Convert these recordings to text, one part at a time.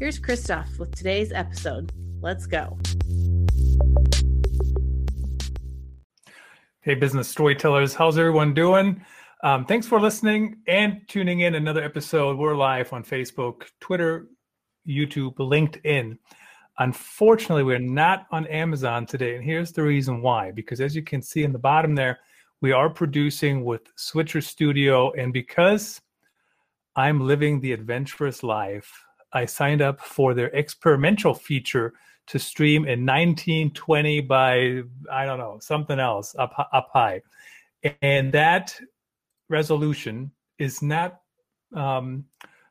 Here's Christoph with today's episode. Let's go. Hey, business storytellers, how's everyone doing? Um, thanks for listening and tuning in another episode. We're live on Facebook, Twitter, YouTube, LinkedIn. Unfortunately, we're not on Amazon today, and here's the reason why. Because as you can see in the bottom there, we are producing with Switcher Studio, and because I'm living the adventurous life, I signed up for their experimental feature to stream in 1920 by I don't know something else up up high, and that resolution is not um,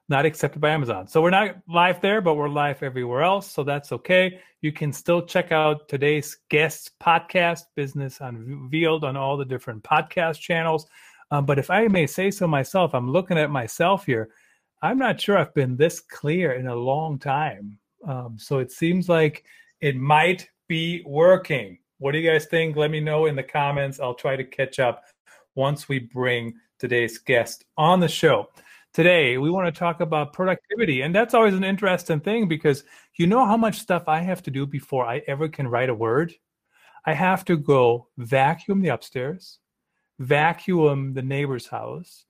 not accepted by Amazon. So we're not live there, but we're live everywhere else. So that's okay. You can still check out today's guest podcast, Business Unveiled, on all the different podcast channels. Um, but if I may say so myself, I'm looking at myself here. I'm not sure I've been this clear in a long time. Um, so it seems like it might be working. What do you guys think? Let me know in the comments. I'll try to catch up once we bring today's guest on the show. Today, we want to talk about productivity. And that's always an interesting thing because you know how much stuff I have to do before I ever can write a word? I have to go vacuum the upstairs, vacuum the neighbor's house,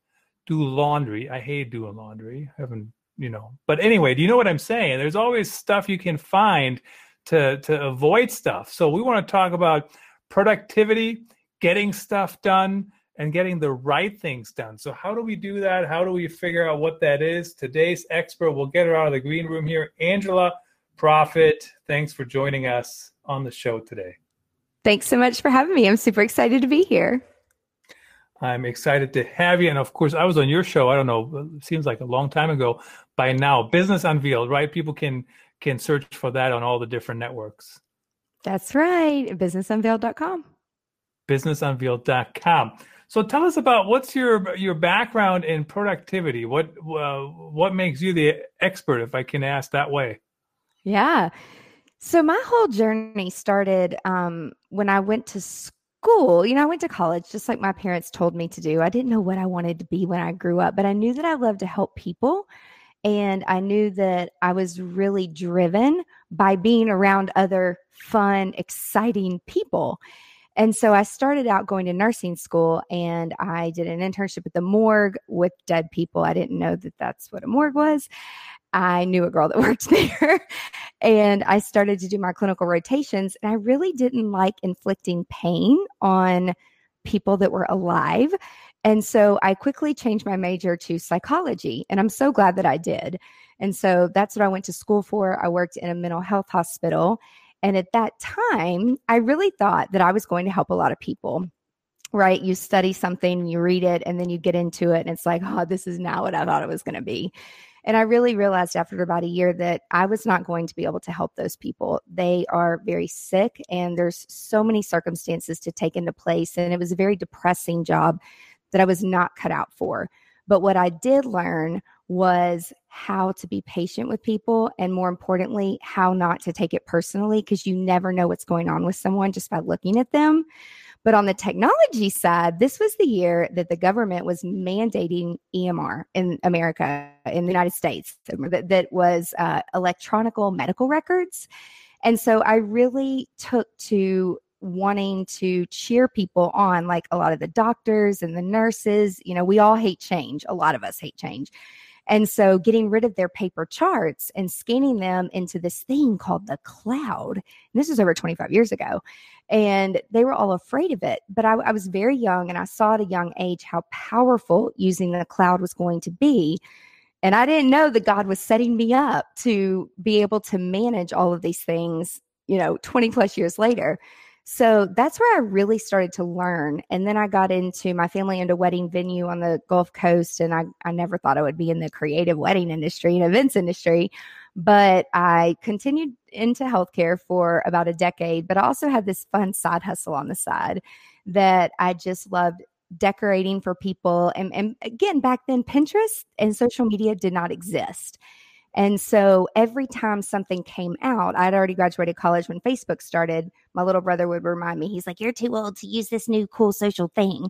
do laundry. I hate doing laundry. I haven't, you know. But anyway, do you know what I'm saying? There's always stuff you can find to to avoid stuff. So we want to talk about productivity, getting stuff done, and getting the right things done. So how do we do that? How do we figure out what that is? Today's expert, we'll get her out of the green room here, Angela Proffitt. Thanks for joining us on the show today. Thanks so much for having me. I'm super excited to be here. I'm excited to have you. And of course, I was on your show. I don't know, seems like a long time ago by now. Business Unveiled, right? People can can search for that on all the different networks. That's right. Businessunveiled.com. Businessunveiled.com. So tell us about what's your your background in productivity. What uh, what makes you the expert, if I can ask that way? Yeah. So my whole journey started um, when I went to school school, you know, I went to college just like my parents told me to do. I didn't know what I wanted to be when I grew up, but I knew that I loved to help people. And I knew that I was really driven by being around other fun, exciting people. And so I started out going to nursing school and I did an internship at the morgue with dead people. I didn't know that that's what a morgue was. I knew a girl that worked there and I started to do my clinical rotations. And I really didn't like inflicting pain on people that were alive. And so I quickly changed my major to psychology. And I'm so glad that I did. And so that's what I went to school for. I worked in a mental health hospital. And at that time, I really thought that I was going to help a lot of people right? You study something, you read it, and then you get into it, and it's like, oh, this is not what I thought it was going to be. And I really realized after about a year that I was not going to be able to help those people. They are very sick, and there's so many circumstances to take into place. And it was a very depressing job that I was not cut out for. But what I did learn was how to be patient with people and more importantly how not to take it personally because you never know what's going on with someone just by looking at them but on the technology side, this was the year that the government was mandating EMR in America, in the United States, that, that was uh, medical records. And so I really took to wanting to cheer people on, like a lot of the doctors and the nurses. You know, we all hate change. A lot of us hate change. And so getting rid of their paper charts and scanning them into this thing called the cloud. And this was over 25 years ago. And they were all afraid of it. But I, I was very young and I saw at a young age how powerful using the cloud was going to be. And I didn't know that God was setting me up to be able to manage all of these things, you know, 20 plus years later. So that's where I really started to learn. And then I got into my family owned a wedding venue on the Gulf Coast. And I, I never thought I would be in the creative wedding industry and events industry. But I continued into healthcare for about a decade, but I also had this fun side hustle on the side that I just loved decorating for people. And, and uh, again, back then, Pinterest and social media did not exist. And so every time something came out, I'd already graduated college when Facebook started. My little brother would remind me, he's like, You're too old to use this new cool social thing.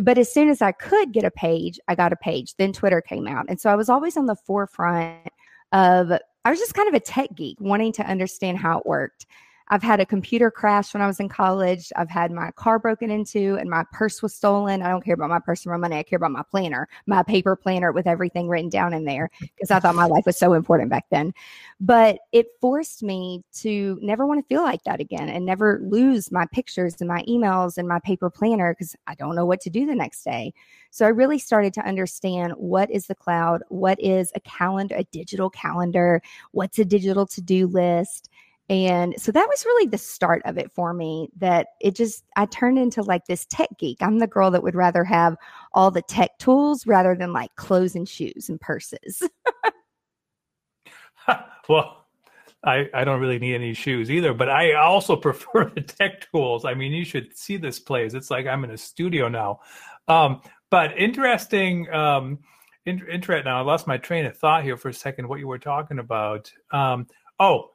But as soon as I could get a page, I got a page. Then Twitter came out. And so I was always on the forefront of, I was just kind of a tech geek, wanting to understand how it worked. I've had a computer crash when I was in college. I've had my car broken into and my purse was stolen. I don't care about my personal money. I care about my planner, my paper planner with everything written down in there because I thought my life was so important back then. But it forced me to never want to feel like that again and never lose my pictures and my emails and my paper planner because I don't know what to do the next day. So I really started to understand what is the cloud, what is a calendar, a digital calendar, what's a digital to do list and so that was really the start of it for me that it just, I turned into like this tech geek. I'm the girl that would rather have all the tech tools rather than like clothes and shoes and purses. well, I, I don't really need any shoes either, but I also prefer the tech tools. I mean, you should see this place. It's like I'm in a studio now. Um, but interesting, um, in, interest now. I lost my train of thought here for a second. What you were talking about? Um, oh,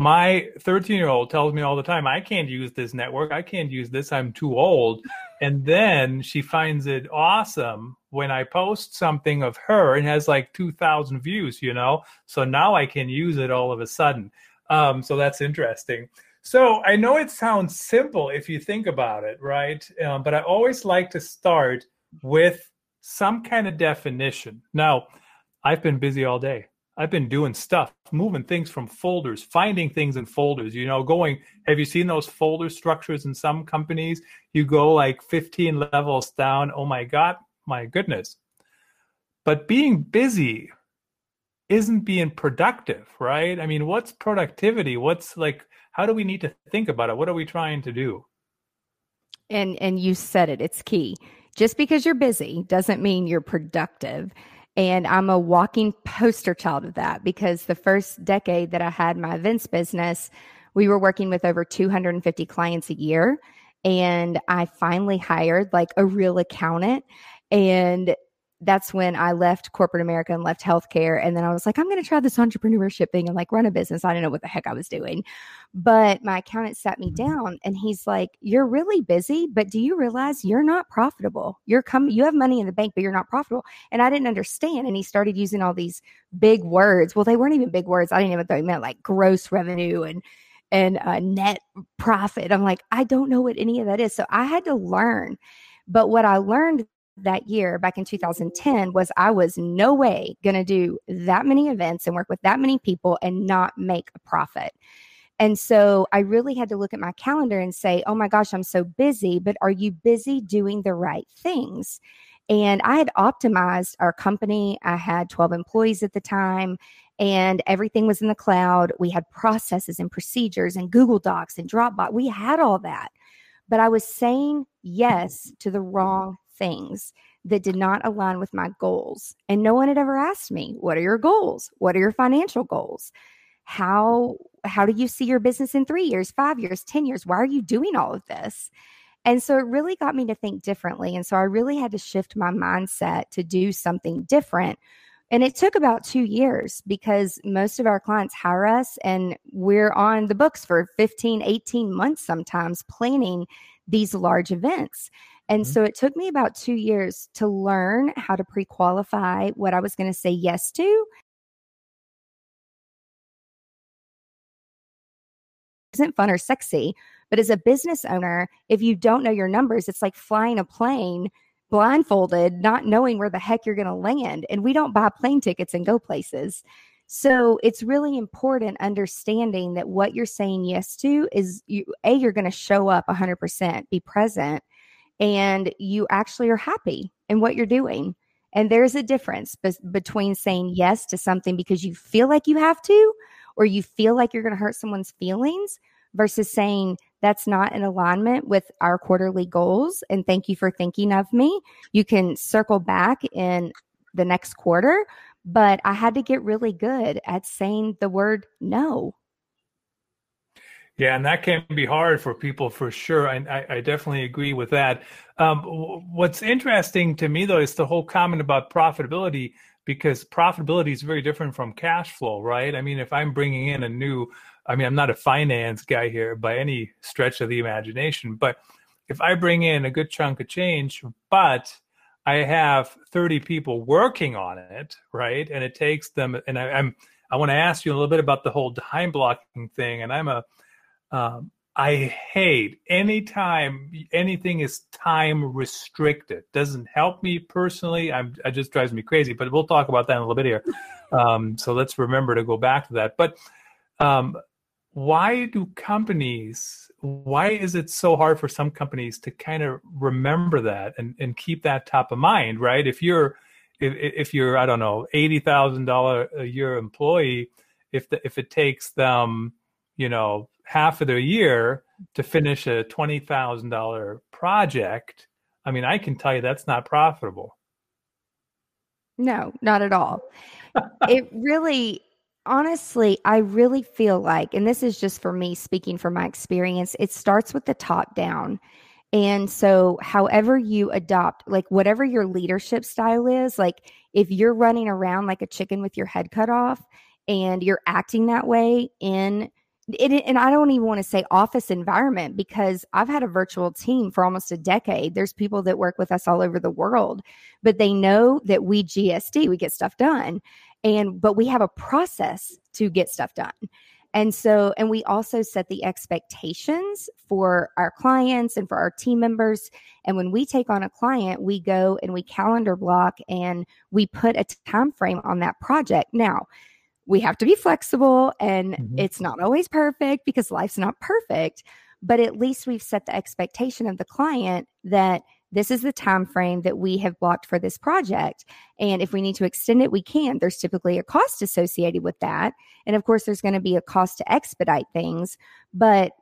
my 13 year old tells me all the time, I can't use this network. I can't use this. I'm too old. And then she finds it awesome when I post something of her and has like 2,000 views, you know? So now I can use it all of a sudden. Um, so that's interesting. So I know it sounds simple if you think about it, right? Um, but I always like to start with some kind of definition. Now, I've been busy all day. I've been doing stuff, moving things from folders, finding things in folders, you know, going, have you seen those folder structures in some companies? You go like 15 levels down. Oh my God, my goodness. But being busy isn't being productive, right? I mean, what's productivity? What's like, how do we need to think about it? What are we trying to do? And and you said it, it's key. Just because you're busy doesn't mean you're productive. And I'm a walking poster child of that because the first decade that I had my events business, we were working with over 250 clients a year. And I finally hired like a real accountant. And that's when I left corporate America and left healthcare. And then I was like, I'm going to try this entrepreneurship thing and like run a business. I didn't know what the heck I was doing. But my accountant sat me mm-hmm. down and he's like, You're really busy, but do you realize you're not profitable? You're coming, you have money in the bank, but you're not profitable. And I didn't understand. And he started using all these big words. Well, they weren't even big words. I didn't even know he meant like gross revenue and and uh, net profit. I'm like, I don't know what any of that is. So I had to learn. But what I learned that year back in 2010 was I was no way going to do that many events and work with that many people and not make a profit. And so I really had to look at my calendar and say, oh my gosh, I'm so busy, but are you busy doing the right things? And I had optimized our company. I had 12 employees at the time, and everything was in the cloud. We had processes and procedures and Google Docs and Dropbox. We had all that. But I was saying yes to the wrong things that did not align with my goals. And no one had ever asked me, what are your goals? What are your financial goals? How how do you see your business in 3 years, 5 years, 10 years? Why are you doing all of this? And so it really got me to think differently. And so I really had to shift my mindset to do something different. And it took about two years because most of our clients hire us and we're on the books for 15, 18 months sometimes planning these large events. And mm-hmm. so it took me about two years to learn how to pre qualify what I was going to say yes to. Isn't fun or sexy, but as a business owner, if you don't know your numbers, it's like flying a plane blindfolded, not knowing where the heck you're going to land. And we don't buy plane tickets and go places. So it's really important understanding that what you're saying yes to is you, A, you're going to show up 100%, be present, and you actually are happy in what you're doing. And there's a difference be- between saying yes to something because you feel like you have to, or you feel like you're going to hurt someone's feelings, versus saying that's not in alignment with our quarterly goals. And thank you for thinking of me. You can circle back in the next quarter, but I had to get really good at saying the word no. Yeah, and that can be hard for people for sure. And I, I definitely agree with that. Um, what's interesting to me, though, is the whole comment about profitability, because profitability is very different from cash flow, right? I mean, if I'm bringing in a new, I mean, I'm not a finance guy here by any stretch of the imagination, but if I bring in a good chunk of change, but I have 30 people working on it, right? And it takes them, and I, I'm, I want to ask you a little bit about the whole time blocking thing. And I'm a, um, I hate anytime anything is time restricted. Doesn't help me personally. I'm it just drives me crazy. But we'll talk about that in a little bit here. Um, so let's remember to go back to that. But um, why do companies? Why is it so hard for some companies to kind of remember that and, and keep that top of mind? Right? If you're if, if you're I don't know eighty thousand dollar a year employee, if the, if it takes them you know half of their year to finish a $20,000 project, I mean, I can tell you that's not profitable. No, not at all. it really, honestly, I really feel like, and this is just for me speaking from my experience, it starts with the top down. And so, however you adopt, like whatever your leadership style is, like if you're running around like a chicken with your head cut off and you're acting that way in it, and I don't even want to say office environment because I've had a virtual team for almost a decade. There's people that work with us all over the world, but they know that we GSD, we get stuff done. And, but we have a process to get stuff done. And so, and we also set the expectations for our clients and for our team members. And when we take on a client, we go and we calendar block and we put a time frame on that project. Now, we have to be flexible and mm-hmm. it's not always perfect because life's not perfect but at least we've set the expectation of the client that this is the time frame that we have blocked for this project. And if we need to extend it we can. There's typically a cost associated with that. And of course there's going to be a cost to expedite things. But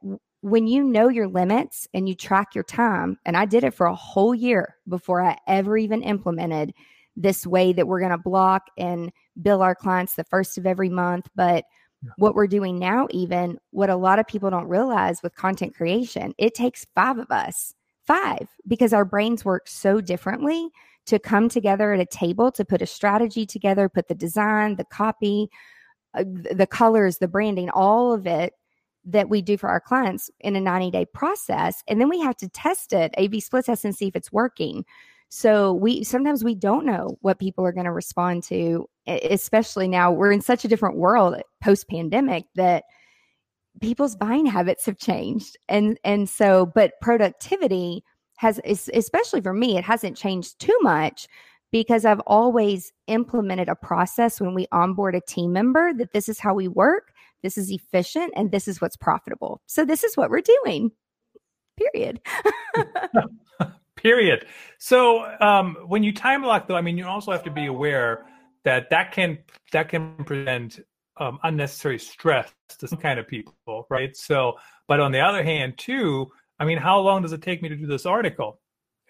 when you know your limits and you track your time and i did it for a whole year before i ever even implemented this way that we're going to block and bill our clients the first of every month. But yeah. what we're doing now, even what a lot of people don't realize with content creation, it takes five of us, five, because our brains work so differently to come together at a table to put a strategy together, put the design, the copy, uh, the colors, the branding, all of it that we do for our clients in a 90 day process. And then we have to test it, A B split test and see if it's working. So we sometimes we don't know what people are going to respond to, especially now we're in such a different world eh, post pandemic that people's buying habits have changed. And and so but productivity has especially for me it hasn't changed too much because I've always implemented a process when we onboard a team member that this is how we work, this is efficient and this is what's profitable. So this is what we're doing. Period. Period. So um, when you time lock, though, I mean, you also have to be aware that that can that can present um, unnecessary stress to some kind of people, right? So, but on the other hand, too, I mean, how long does it take me to do this article?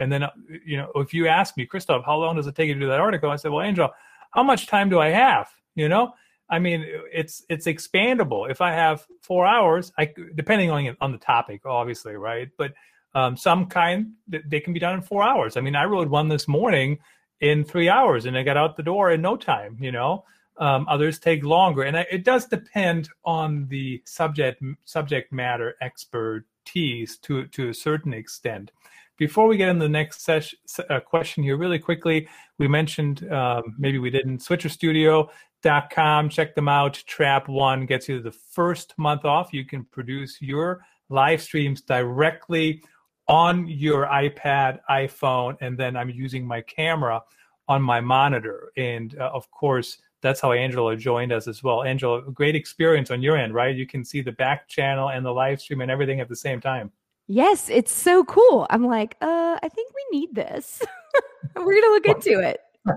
And then, uh, you know, if you ask me, Christoph, how long does it take you to do that article? I said, well, Angel, how much time do I have? You know, I mean, it's it's expandable. If I have four hours, I depending on on the topic, obviously, right? But um, some kind that they can be done in four hours. I mean, I rode one this morning in three hours, and I got out the door in no time. You know, um, others take longer, and I, it does depend on the subject subject matter expertise to to a certain extent. Before we get into the next session, uh, question here, really quickly, we mentioned um, maybe we didn't switcherstudio.com. Check them out. Trap One gets you the first month off. You can produce your live streams directly on your iPad, iPhone, and then I'm using my camera on my monitor. And uh, of course, that's how Angela joined us as well. Angela, great experience on your end, right? You can see the back channel and the live stream and everything at the same time. Yes, it's so cool. I'm like, uh, I think we need this. We're going to look into it.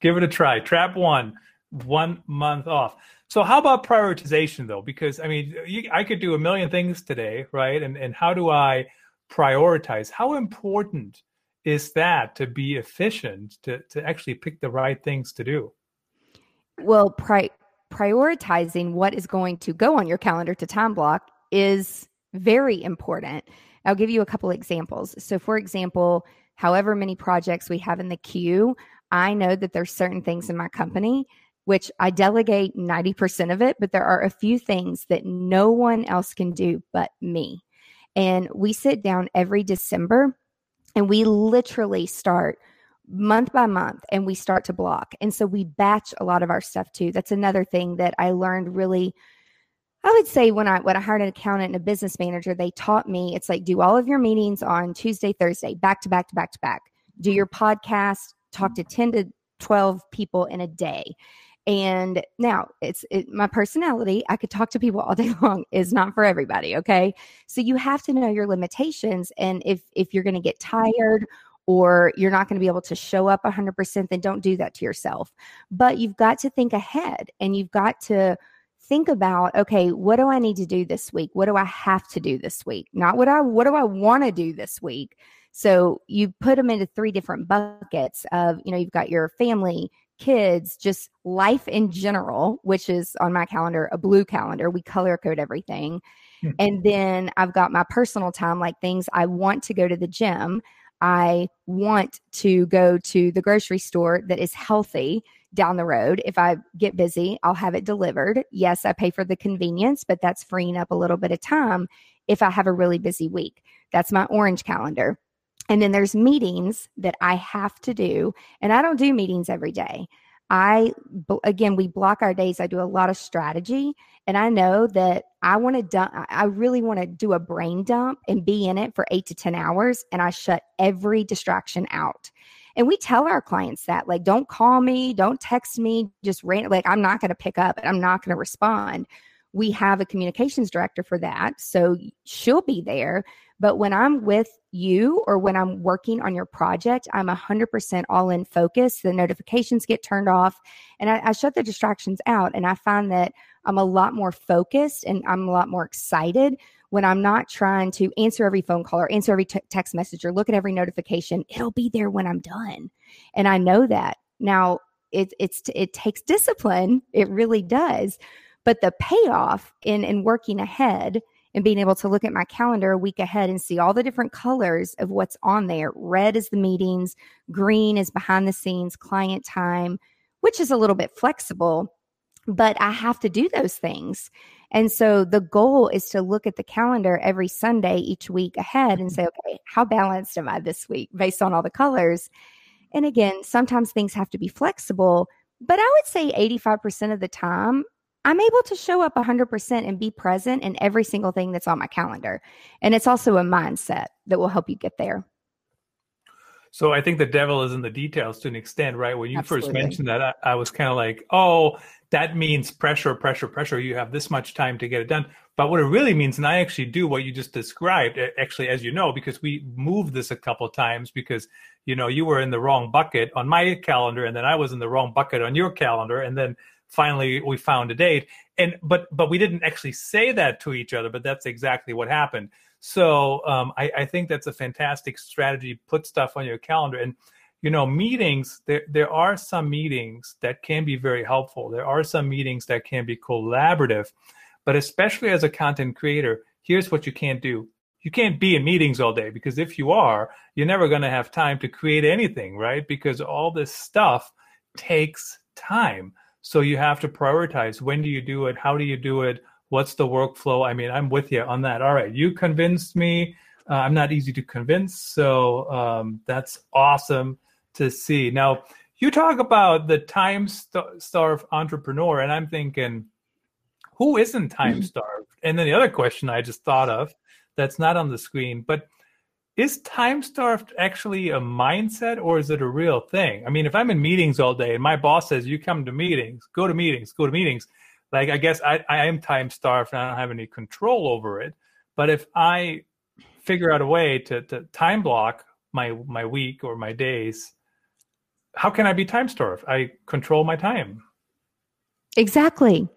Give it a try. Trap one, one month off. So how about prioritization though? Because I mean, you, I could do a million things today, right? And and how do I prioritize. How important is that to be efficient, to, to actually pick the right things to do? Well, pri- prioritizing what is going to go on your calendar to time block is very important. I'll give you a couple examples. So, for example, however many projects we have in the queue, I know that there's certain things in my company which I delegate 90% of it, but there are a few things that no one else can do but me. And we sit down every December and we literally start month by month and we start to block. And so we batch a lot of our stuff too. That's another thing that I learned really I would say when I when I hired an accountant and a business manager, they taught me it's like do all of your meetings on Tuesday, Thursday, back to back to back to back. Do your podcast, talk to mm-hmm. 10 to 12 people in a day. And now it's it, my personality. I could talk to people all day long is not for everybody. Okay. So you have to know your limitations. And if, if you're going to get tired or you're not going to be able to show up 100%, then don't do that to yourself. But you've got to think ahead and you've got to think about okay what do i need to do this week what do i have to do this week not what i what do i want to do this week so you put them into three different buckets of you know you've got your family kids, just life in general, which is on my calendar, a blue calendar. We color code everything. Hmm. And then I've got my personal time, like things I want to go to the gym. I want to go to the grocery store that is healthy down the road. If I get busy, I'll have it delivered. Yes, I pay for the convenience, but that's freeing up a little bit of time if I have a really busy week. That's my orange calendar. And then there's meetings that I have to do. And I don't do meetings every day. I, again, we block our days. I do a lot of strategy. And I know that I want to dump, I really want to do a brain dump and be in it for eight to 10 hours. And I shut every distraction out. And we tell our clients that, like, don't call me, don't text me, just. Like, I'm not going to pick up and I'm not going to respond. We have a communications director for that. So she'll be there. But when I'm with you or when I'm working on your project, I'm 100% all in focus. The notifications get turned off and I, I, shut the distractions out. And I find that I'm a lot more focused and I'm a lot more excited when I'm not trying to answer every phone call or answer every t- text message or look at every notification. It'll be there when I'm done. And I know that. Now, it, it's, it takes discipline. It really does. But the payoff in, in working ahead and being able to look at my calendar a week ahead and see all the different colors of what's on there. Red is the meetings, green is behind the scenes, client time, which is a little bit flexible, but I have to do those things. And so the goal is to look at the calendar every Sunday each week ahead and say, okay, how balanced am I this week based on all the colors? And again, sometimes things have to be flexible, but I would say 85% of the time, I'm able to show up 100% and be present in every single thing that's on my calendar. And it's also a mindset that will help you get there. So I think the devil is in the details to an extent, right? When you Absolutely. first mentioned that, I, I was kind of like, oh, that means pressure, pressure, pressure. You have this much time to get it done. But what it really means, and I actually do what you just described, actually, as you know, because we moved this a couple times because, you know, you were in the wrong bucket on my calendar and then I was in the wrong bucket on your calendar. And then finally we found a date. And but but we didn't actually say that to each other but that's exactly what happened. So um, I, I think that's a fantastic strategy. Put stuff on your calendar. And you know meetings there there are some meetings that can be very helpful. There are some meetings that can be collaborative. But especially as a content creator here's what you can't do. You can't be in meetings all day because if you are you're never going to have time to create anything right? Because all this stuff takes time so you have to prioritize when do you do it? How do you do it? What's the workflow? I mean, I'm with you on that. All right, you convinced me. Uh, I'm not easy to convince. So um, that's awesome to see. Now, you talk about the time starved entrepreneur, and I'm thinking, who isn't time starved? And then the other question I just thought of that's not on the screen, but is time starved actually a mindset or is it a real thing? I mean, if I'm in meetings all day and my boss says, you come to meetings, go to meetings, go to meetings, like I guess I, I am time starved and I don't have any control over it. But if I figure out a way to, to time block my my week or my days, how can I be time starved? I control my time. Exactly.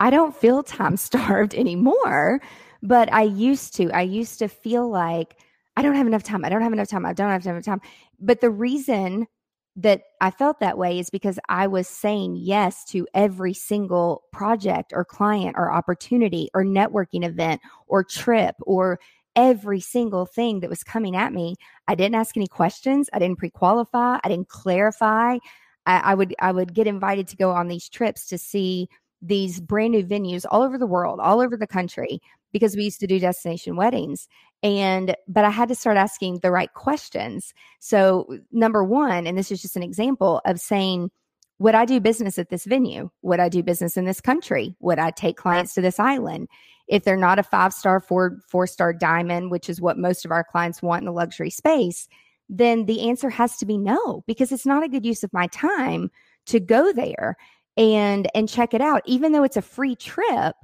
I don't feel time starved anymore, but I used to. I used to feel like I don't have enough time. I don't have enough time. I don't have enough time. But the reason that I felt that way is because I was saying yes to every single project or client or opportunity or networking event or trip or every single thing that was coming at me. I didn't ask any questions. I didn't pre-qualify. I didn't clarify. I, I would I would get invited to go on these trips to see these brand new venues all over the world, all over the country, because we used to do destination weddings. And, but I had to start asking the right questions. So, number one, and this is just an example of saying, would I do business at this venue? Would I do business in this country? Would I take clients to this island? If they're not a five star, four, four star diamond, which is what most of our clients want in the luxury space, then the answer has to be no, because it's not a good use of my time to go there and and check it out even though it's a free trip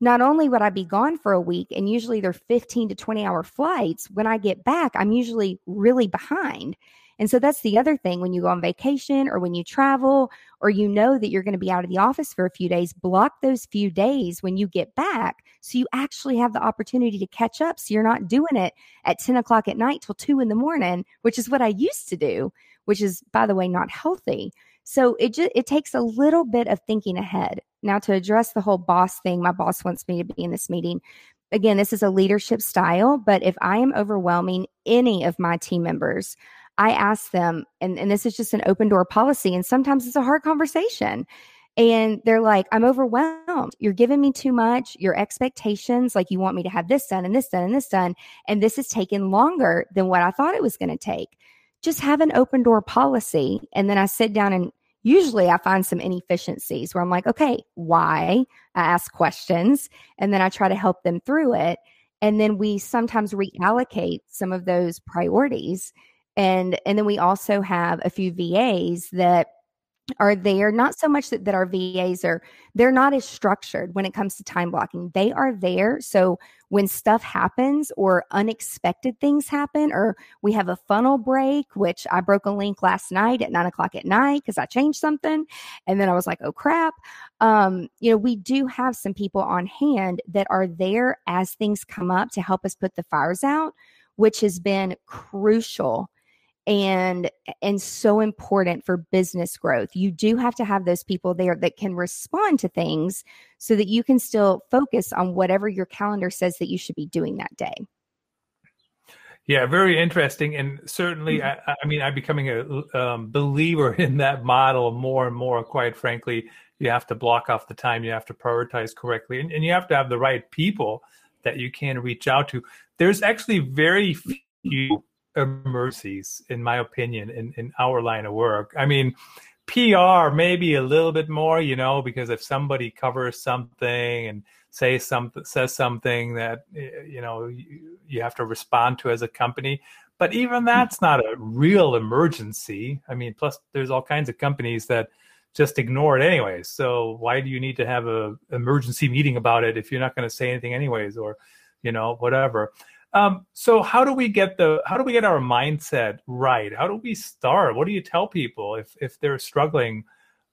not only would I be gone for a week, and usually they're 15 to 20 hour flights, when I get back, I'm usually really behind. And so that's the other thing when you go on vacation or when you travel or you know that you're going to be out of the office for a few days, block those few days when you get back so you actually have the opportunity to catch up. So you're not doing it at 10 o'clock at night till two in the morning, which is what I used to do, which is, by the way, not healthy. So it just it takes a little bit of thinking ahead. Now to address the whole boss thing, my boss wants me to be in this meeting. Again, this is a leadership style, but if I am overwhelming any of my team members, I ask them, and, and this is just an open door policy, and sometimes it's a hard conversation. And they're like, I'm overwhelmed. You're giving me too much. Your expectations, like you want me to have this done and this done and this done. And this is taking longer than what I thought it was going to take. Just have an open door policy. And then I sit down and usually I find some inefficiencies where I'm like, okay, why? I ask questions and then I try to help them through it. And then we sometimes reallocate some of those priorities. And, and then we also have a few VAs that are there not so much that, that our VAs are they're not as structured when it comes to time blocking. They are there so when stuff happens or unexpected things happen or we have a funnel break which i broke a link last night at nine o'clock at night because i changed something and then i was like oh crap. Um, you know we do have some people on hand that are there as things come up to help us put the fires out which has been crucial and and so important for business growth. You do have to have those people there that can respond to things so that you can still focus on whatever your calendar says that you should be doing that day. Yeah, very interesting, and certainly, mm-hmm. I, I, mean, I'm becoming a um, believer in that model more and more. Quite frankly, you have to block off the time, you have to prioritize correctly, and, and you have to have the right people that you can reach out to. There's actually very few emergencies, in my opinion, in, in our line of work. I mean, PR maybe a little bit more, you know, because if somebody covers something and say something says something that you know you, you have to respond to as a company, but even hmm. that's not a real emergency. I mean, plus there's all kinds of companies that just ignore it anyways. So why do you need to have a emergency meeting about it if you're not going to say anything anyways, or you know whatever? Um, so how do we get the how do we get our mindset right? How do we start? What do you tell people if if they're struggling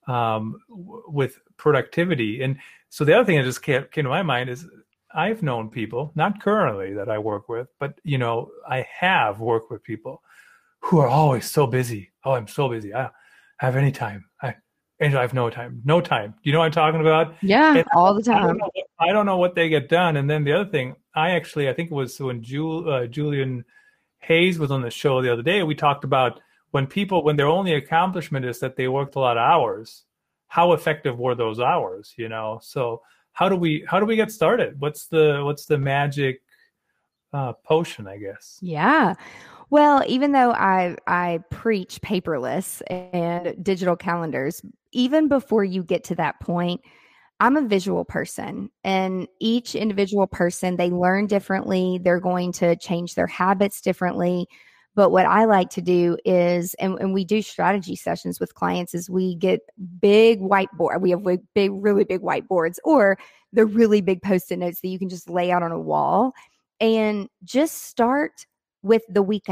um, w- with productivity? And so the other thing that just came, came to my mind is I've known people, not currently that I work with, but you know I have worked with people who are always so busy. Oh, I'm so busy. I don't have any time. I Angel, I have no time. No time. Do you know what I'm talking about? Yeah, and all the time. I don't, know, I don't, know, what they get done. And then the other thing, I actually, I think it was when Jul, uh, Julian Hayes was on the show the other day. We talked about when people, when their only accomplishment is that they worked a lot of hours. How effective were those hours? You know. So how do we how do we get started? What's the what's the magic uh, potion? I guess. Yeah. Well, even though I I preach paperless and digital calendars, even before you get to that point, I'm a visual person and each individual person they learn differently, they're going to change their habits differently. But what I like to do is, and, and we do strategy sessions with clients, is we get big whiteboard. We have big, really big whiteboards, or the really big post-it notes that you can just lay out on a wall, and just start with the week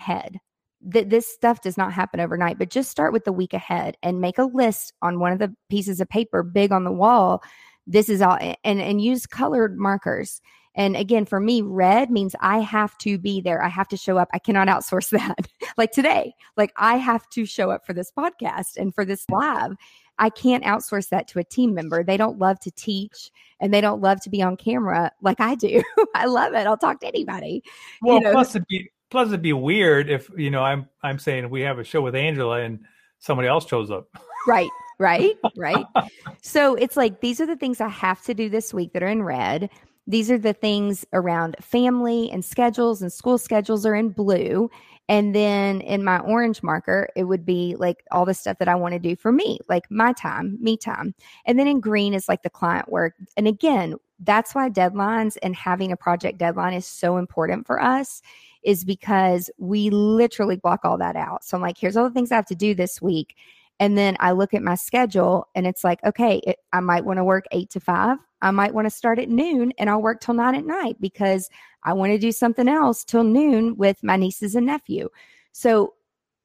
ahead. That this stuff does not happen overnight, but just start with the week ahead and make a list on one of the pieces of paper big on the wall. This is all and and use colored markers And again, for me, red means I have to be there. I have to show up. I cannot outsource that. like today, like I have to show up for this podcast and for this live. I can't outsource that to a team member. They don't love to teach and they don't love to be on camera like I do. I love it. I'll talk to anybody. Well, you know? plus it'd be plus it'd be weird if you know I'm I'm saying we have a show with Angela and somebody else shows up. Right. Right. Right. so it's like these are the things I have to do this week that are in red. These are the things around family and schedules and school schedules are in blue. And then in my orange marker, it would be like all the stuff that I want to do for me, like my time, me time. And then in green is like the client work. And again, that's why deadlines and having a project deadline is so important for us is because we literally block all that out. So I'm like, here's all the things I have to do this week. And then I look at my schedule and it's like, okay, it, I might want to work eight to five. I might want to start at noon and I'll work till nine at night because I want to do something else till noon with my nieces and nephew. So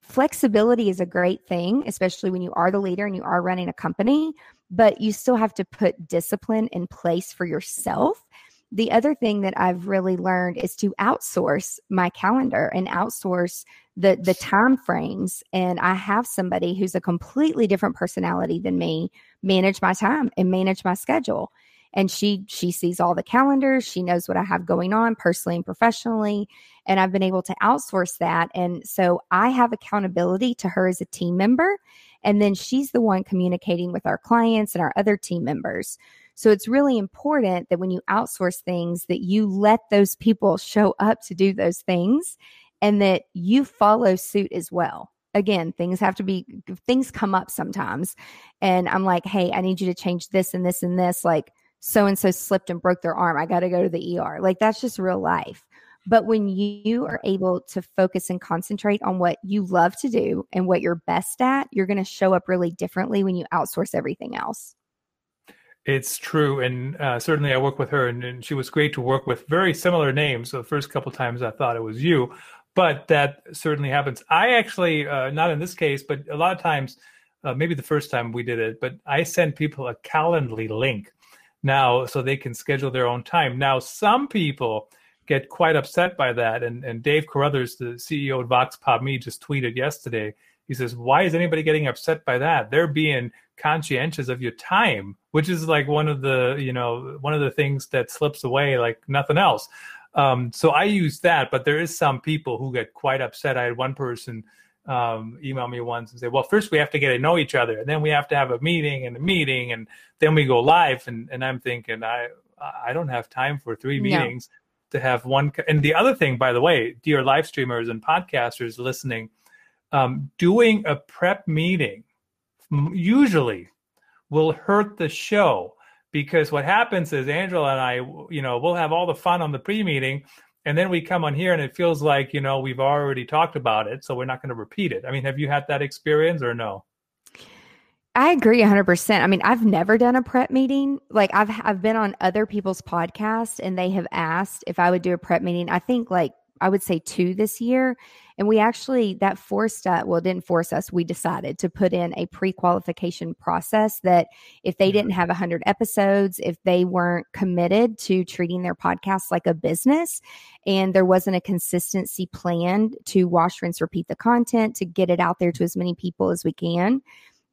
flexibility is a great thing, especially when you are the leader and you are running a company, but you still have to put discipline in place for yourself the other thing that I've really learned is to outsource my calendar and outsource the the time frames and I have somebody who's a completely different personality than me manage my time and manage my schedule and she she sees all the calendars. She knows what I have going on personally and professionally. And I've been able to outsource that. And so I have accountability to her as a team member. And then she's the one communicating with our clients and our other team members. So it's really important that when you outsource things that you let those people show up to do those things and that you follow suit as well. Again, things have to be things come up sometimes. And I'm like, "Hey, I need you to change this and this and this. Like so and so slipped and broke their arm. I got to go to the ER." Like that's just real life. But when you are able to focus and concentrate on what you love to do and what you're best at, you're going to show up really differently when you outsource everything else. It's true, and uh, certainly I work with her, and, and, she was great to work with. Very similar names. So the first couple times I thought it was you, but that certainly happens. I actually, uh, not in this case, but a lot of times, uh, maybe the first time we did it, but I send people a Calendly link now so they can schedule their own time. Now, some people get quite upset by that, and and Dave Carruthers, the CEO of VoxpopMe, just tweeted yesterday. He says, "Why is anybody getting upset by that? They're being conscientious of your time, which is like one of the you know one of the things that slips away like nothing else. Um, so I use that, but there is some people who get quite upset. I had one person um, email me once and say, "Well, first we have to get to know each other, and then we have to have a meeting and a meeting, and then we go live." And and I'm thinking, I I don't have time for three meetings no. to have one. And the other thing, by the way, dear live streamers and podcasters listening, um, doing a prep meeting usually will hurt the show because what happens is Angela and I, you know, we'll have all the fun on the pre-meeting, and then we come on here and it feels like you know we've already talked about it, so we're not going to repeat it. I mean, have you had that experience or no? I agree 100%. I mean, I've never done a prep meeting. Like I've I've been on other people's podcasts and they have asked if I would do a prep meeting. I think like I would say two this year. And we actually, that forced us, well, didn't force us. We decided to put in a pre qualification process that if they didn't mm-hmm. have 100 episodes, if they weren't committed to treating their podcast like a business, and there wasn't a consistency plan to wash, rinse, repeat the content, to get it out there to as many people as we can,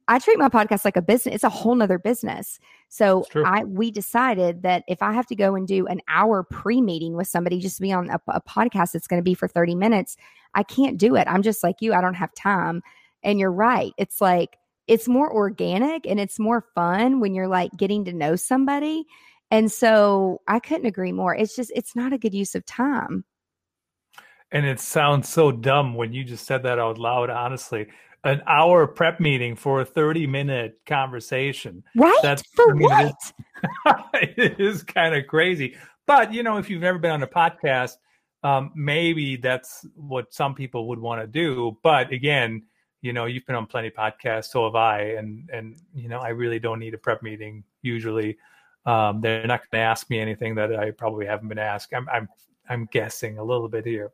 I treat my podcast like a business. It's a whole nother business. So I we decided that if I have to go and do an hour pre-meeting with somebody just to be on a, a podcast that's going to be for 30 minutes, I can't do it. I'm just like you. I don't have time. And you're right. It's like it's more organic and it's more fun when you're like getting to know somebody. And so I couldn't agree more. It's just it's not a good use of time. And it sounds so dumb when you just said that out loud, honestly an hour prep meeting for a 30 minute conversation. Right. That's for I mean, what? It is, is kind of crazy. But, you know, if you've never been on a podcast, um, maybe that's what some people would want to do. But again, you know, you've been on plenty of podcasts, so have I. And, and, you know, I really don't need a prep meeting usually. Um, they're not going to ask me anything that I probably haven't been asked. I'm, I'm, I'm guessing a little bit here.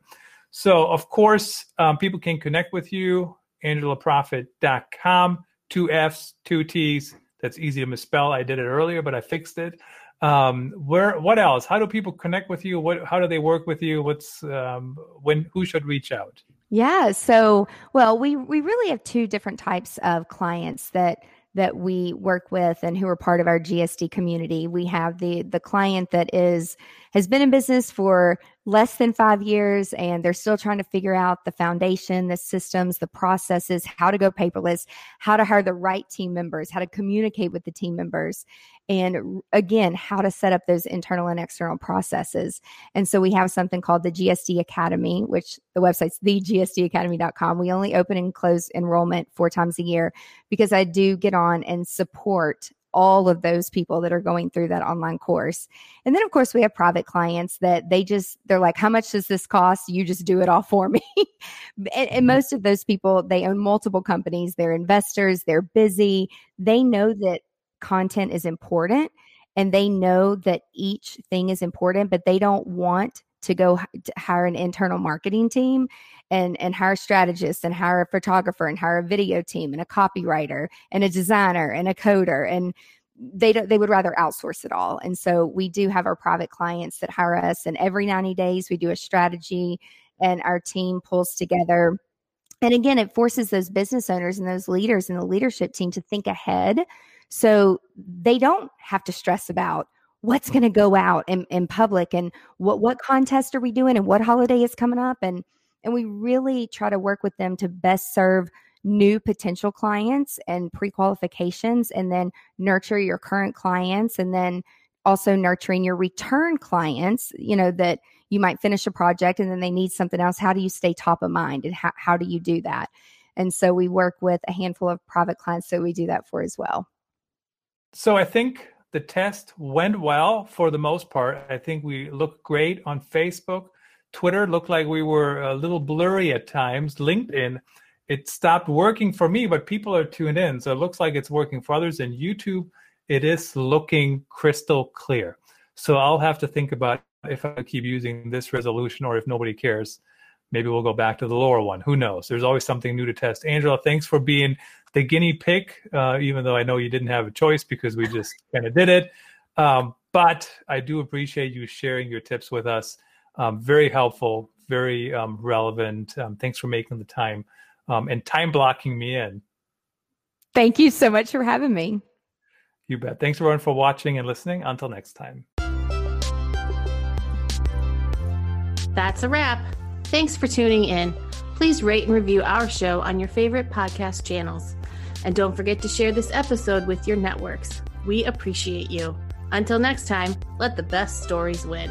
So, of course, um, people can connect with you angelaproffitt.com, two F's, two T's, that's easy to misspell. I did it earlier, but I fixed it. Um, where? What else? How do people connect with you? What? How do they work with you? What's um, when? Who should reach out? Yeah. So, well, we we really have two different types of clients that that we work with and who are part of our GSD community. We have the the client that is has been in business for less than 5 years and they're still trying to figure out the foundation, the systems, the processes, how to go paperless, how to hire the right team members, how to communicate with the team members and again how to set up those internal and external processes. And so we have something called the gsd academy which the website's thegsdacademy.com we only open and close enrollment four times a year because i do get on and support all of those people that are going through that online course. And then of course we have private clients that they just they're like how much does this cost? You just do it all for me. and, and, mm-hmm. most of those people they own multiple companies, they're investors, they're busy. They know that content is important and they know that each thing is important, but they don't want to go to hire an internal marketing team and and hire strategists and hire a photographer and hire a video team and a copywriter and a designer and a coder and they don't they would rather outsource it all. And so we do have our private clients that hire us and every 90 days we do a strategy and our team pulls together. And again it forces those business owners and those leaders and the leadership team to think ahead so they don't have to stress about what's going to go out in, in public and what what contest are we doing and what holiday is coming up. And and we really try to work with them to best serve new potential clients and pre-qualifications and then nurture your current clients and then also nurturing your return clients you know that you might finish a project and then they need something else. How do you stay top of mind and how, how do you do that? And so we work with a handful of private clients that we do that for as well so I think the test went well for the most part. I think we looked great on Facebook. Twitter looked like we were a little blurry at times. LinkedIn, it stopped working for me, but people are tuned in. So it looks like it's working for others. And YouTube, it is looking crystal clear. So I'll have to think about if I keep using this resolution or if nobody cares. Maybe we'll go back to the lower one. Who knows? There's always something new to test. Angela, thanks for being the guinea pig, uh, even though I know you didn't have a choice because we just kind of did it. Um, but I do appreciate you sharing your tips with us. Um, very helpful, very um, relevant. Um, thanks for making the time um, and time blocking me in. Thank you so much for having me. You bet. Thanks everyone for watching and listening. Until next time. That's a wrap. Thanks for tuning in. Please rate and review our show on your favorite podcast channels. And don't forget to share this episode with your networks. We appreciate you. Until next time, let the best stories win.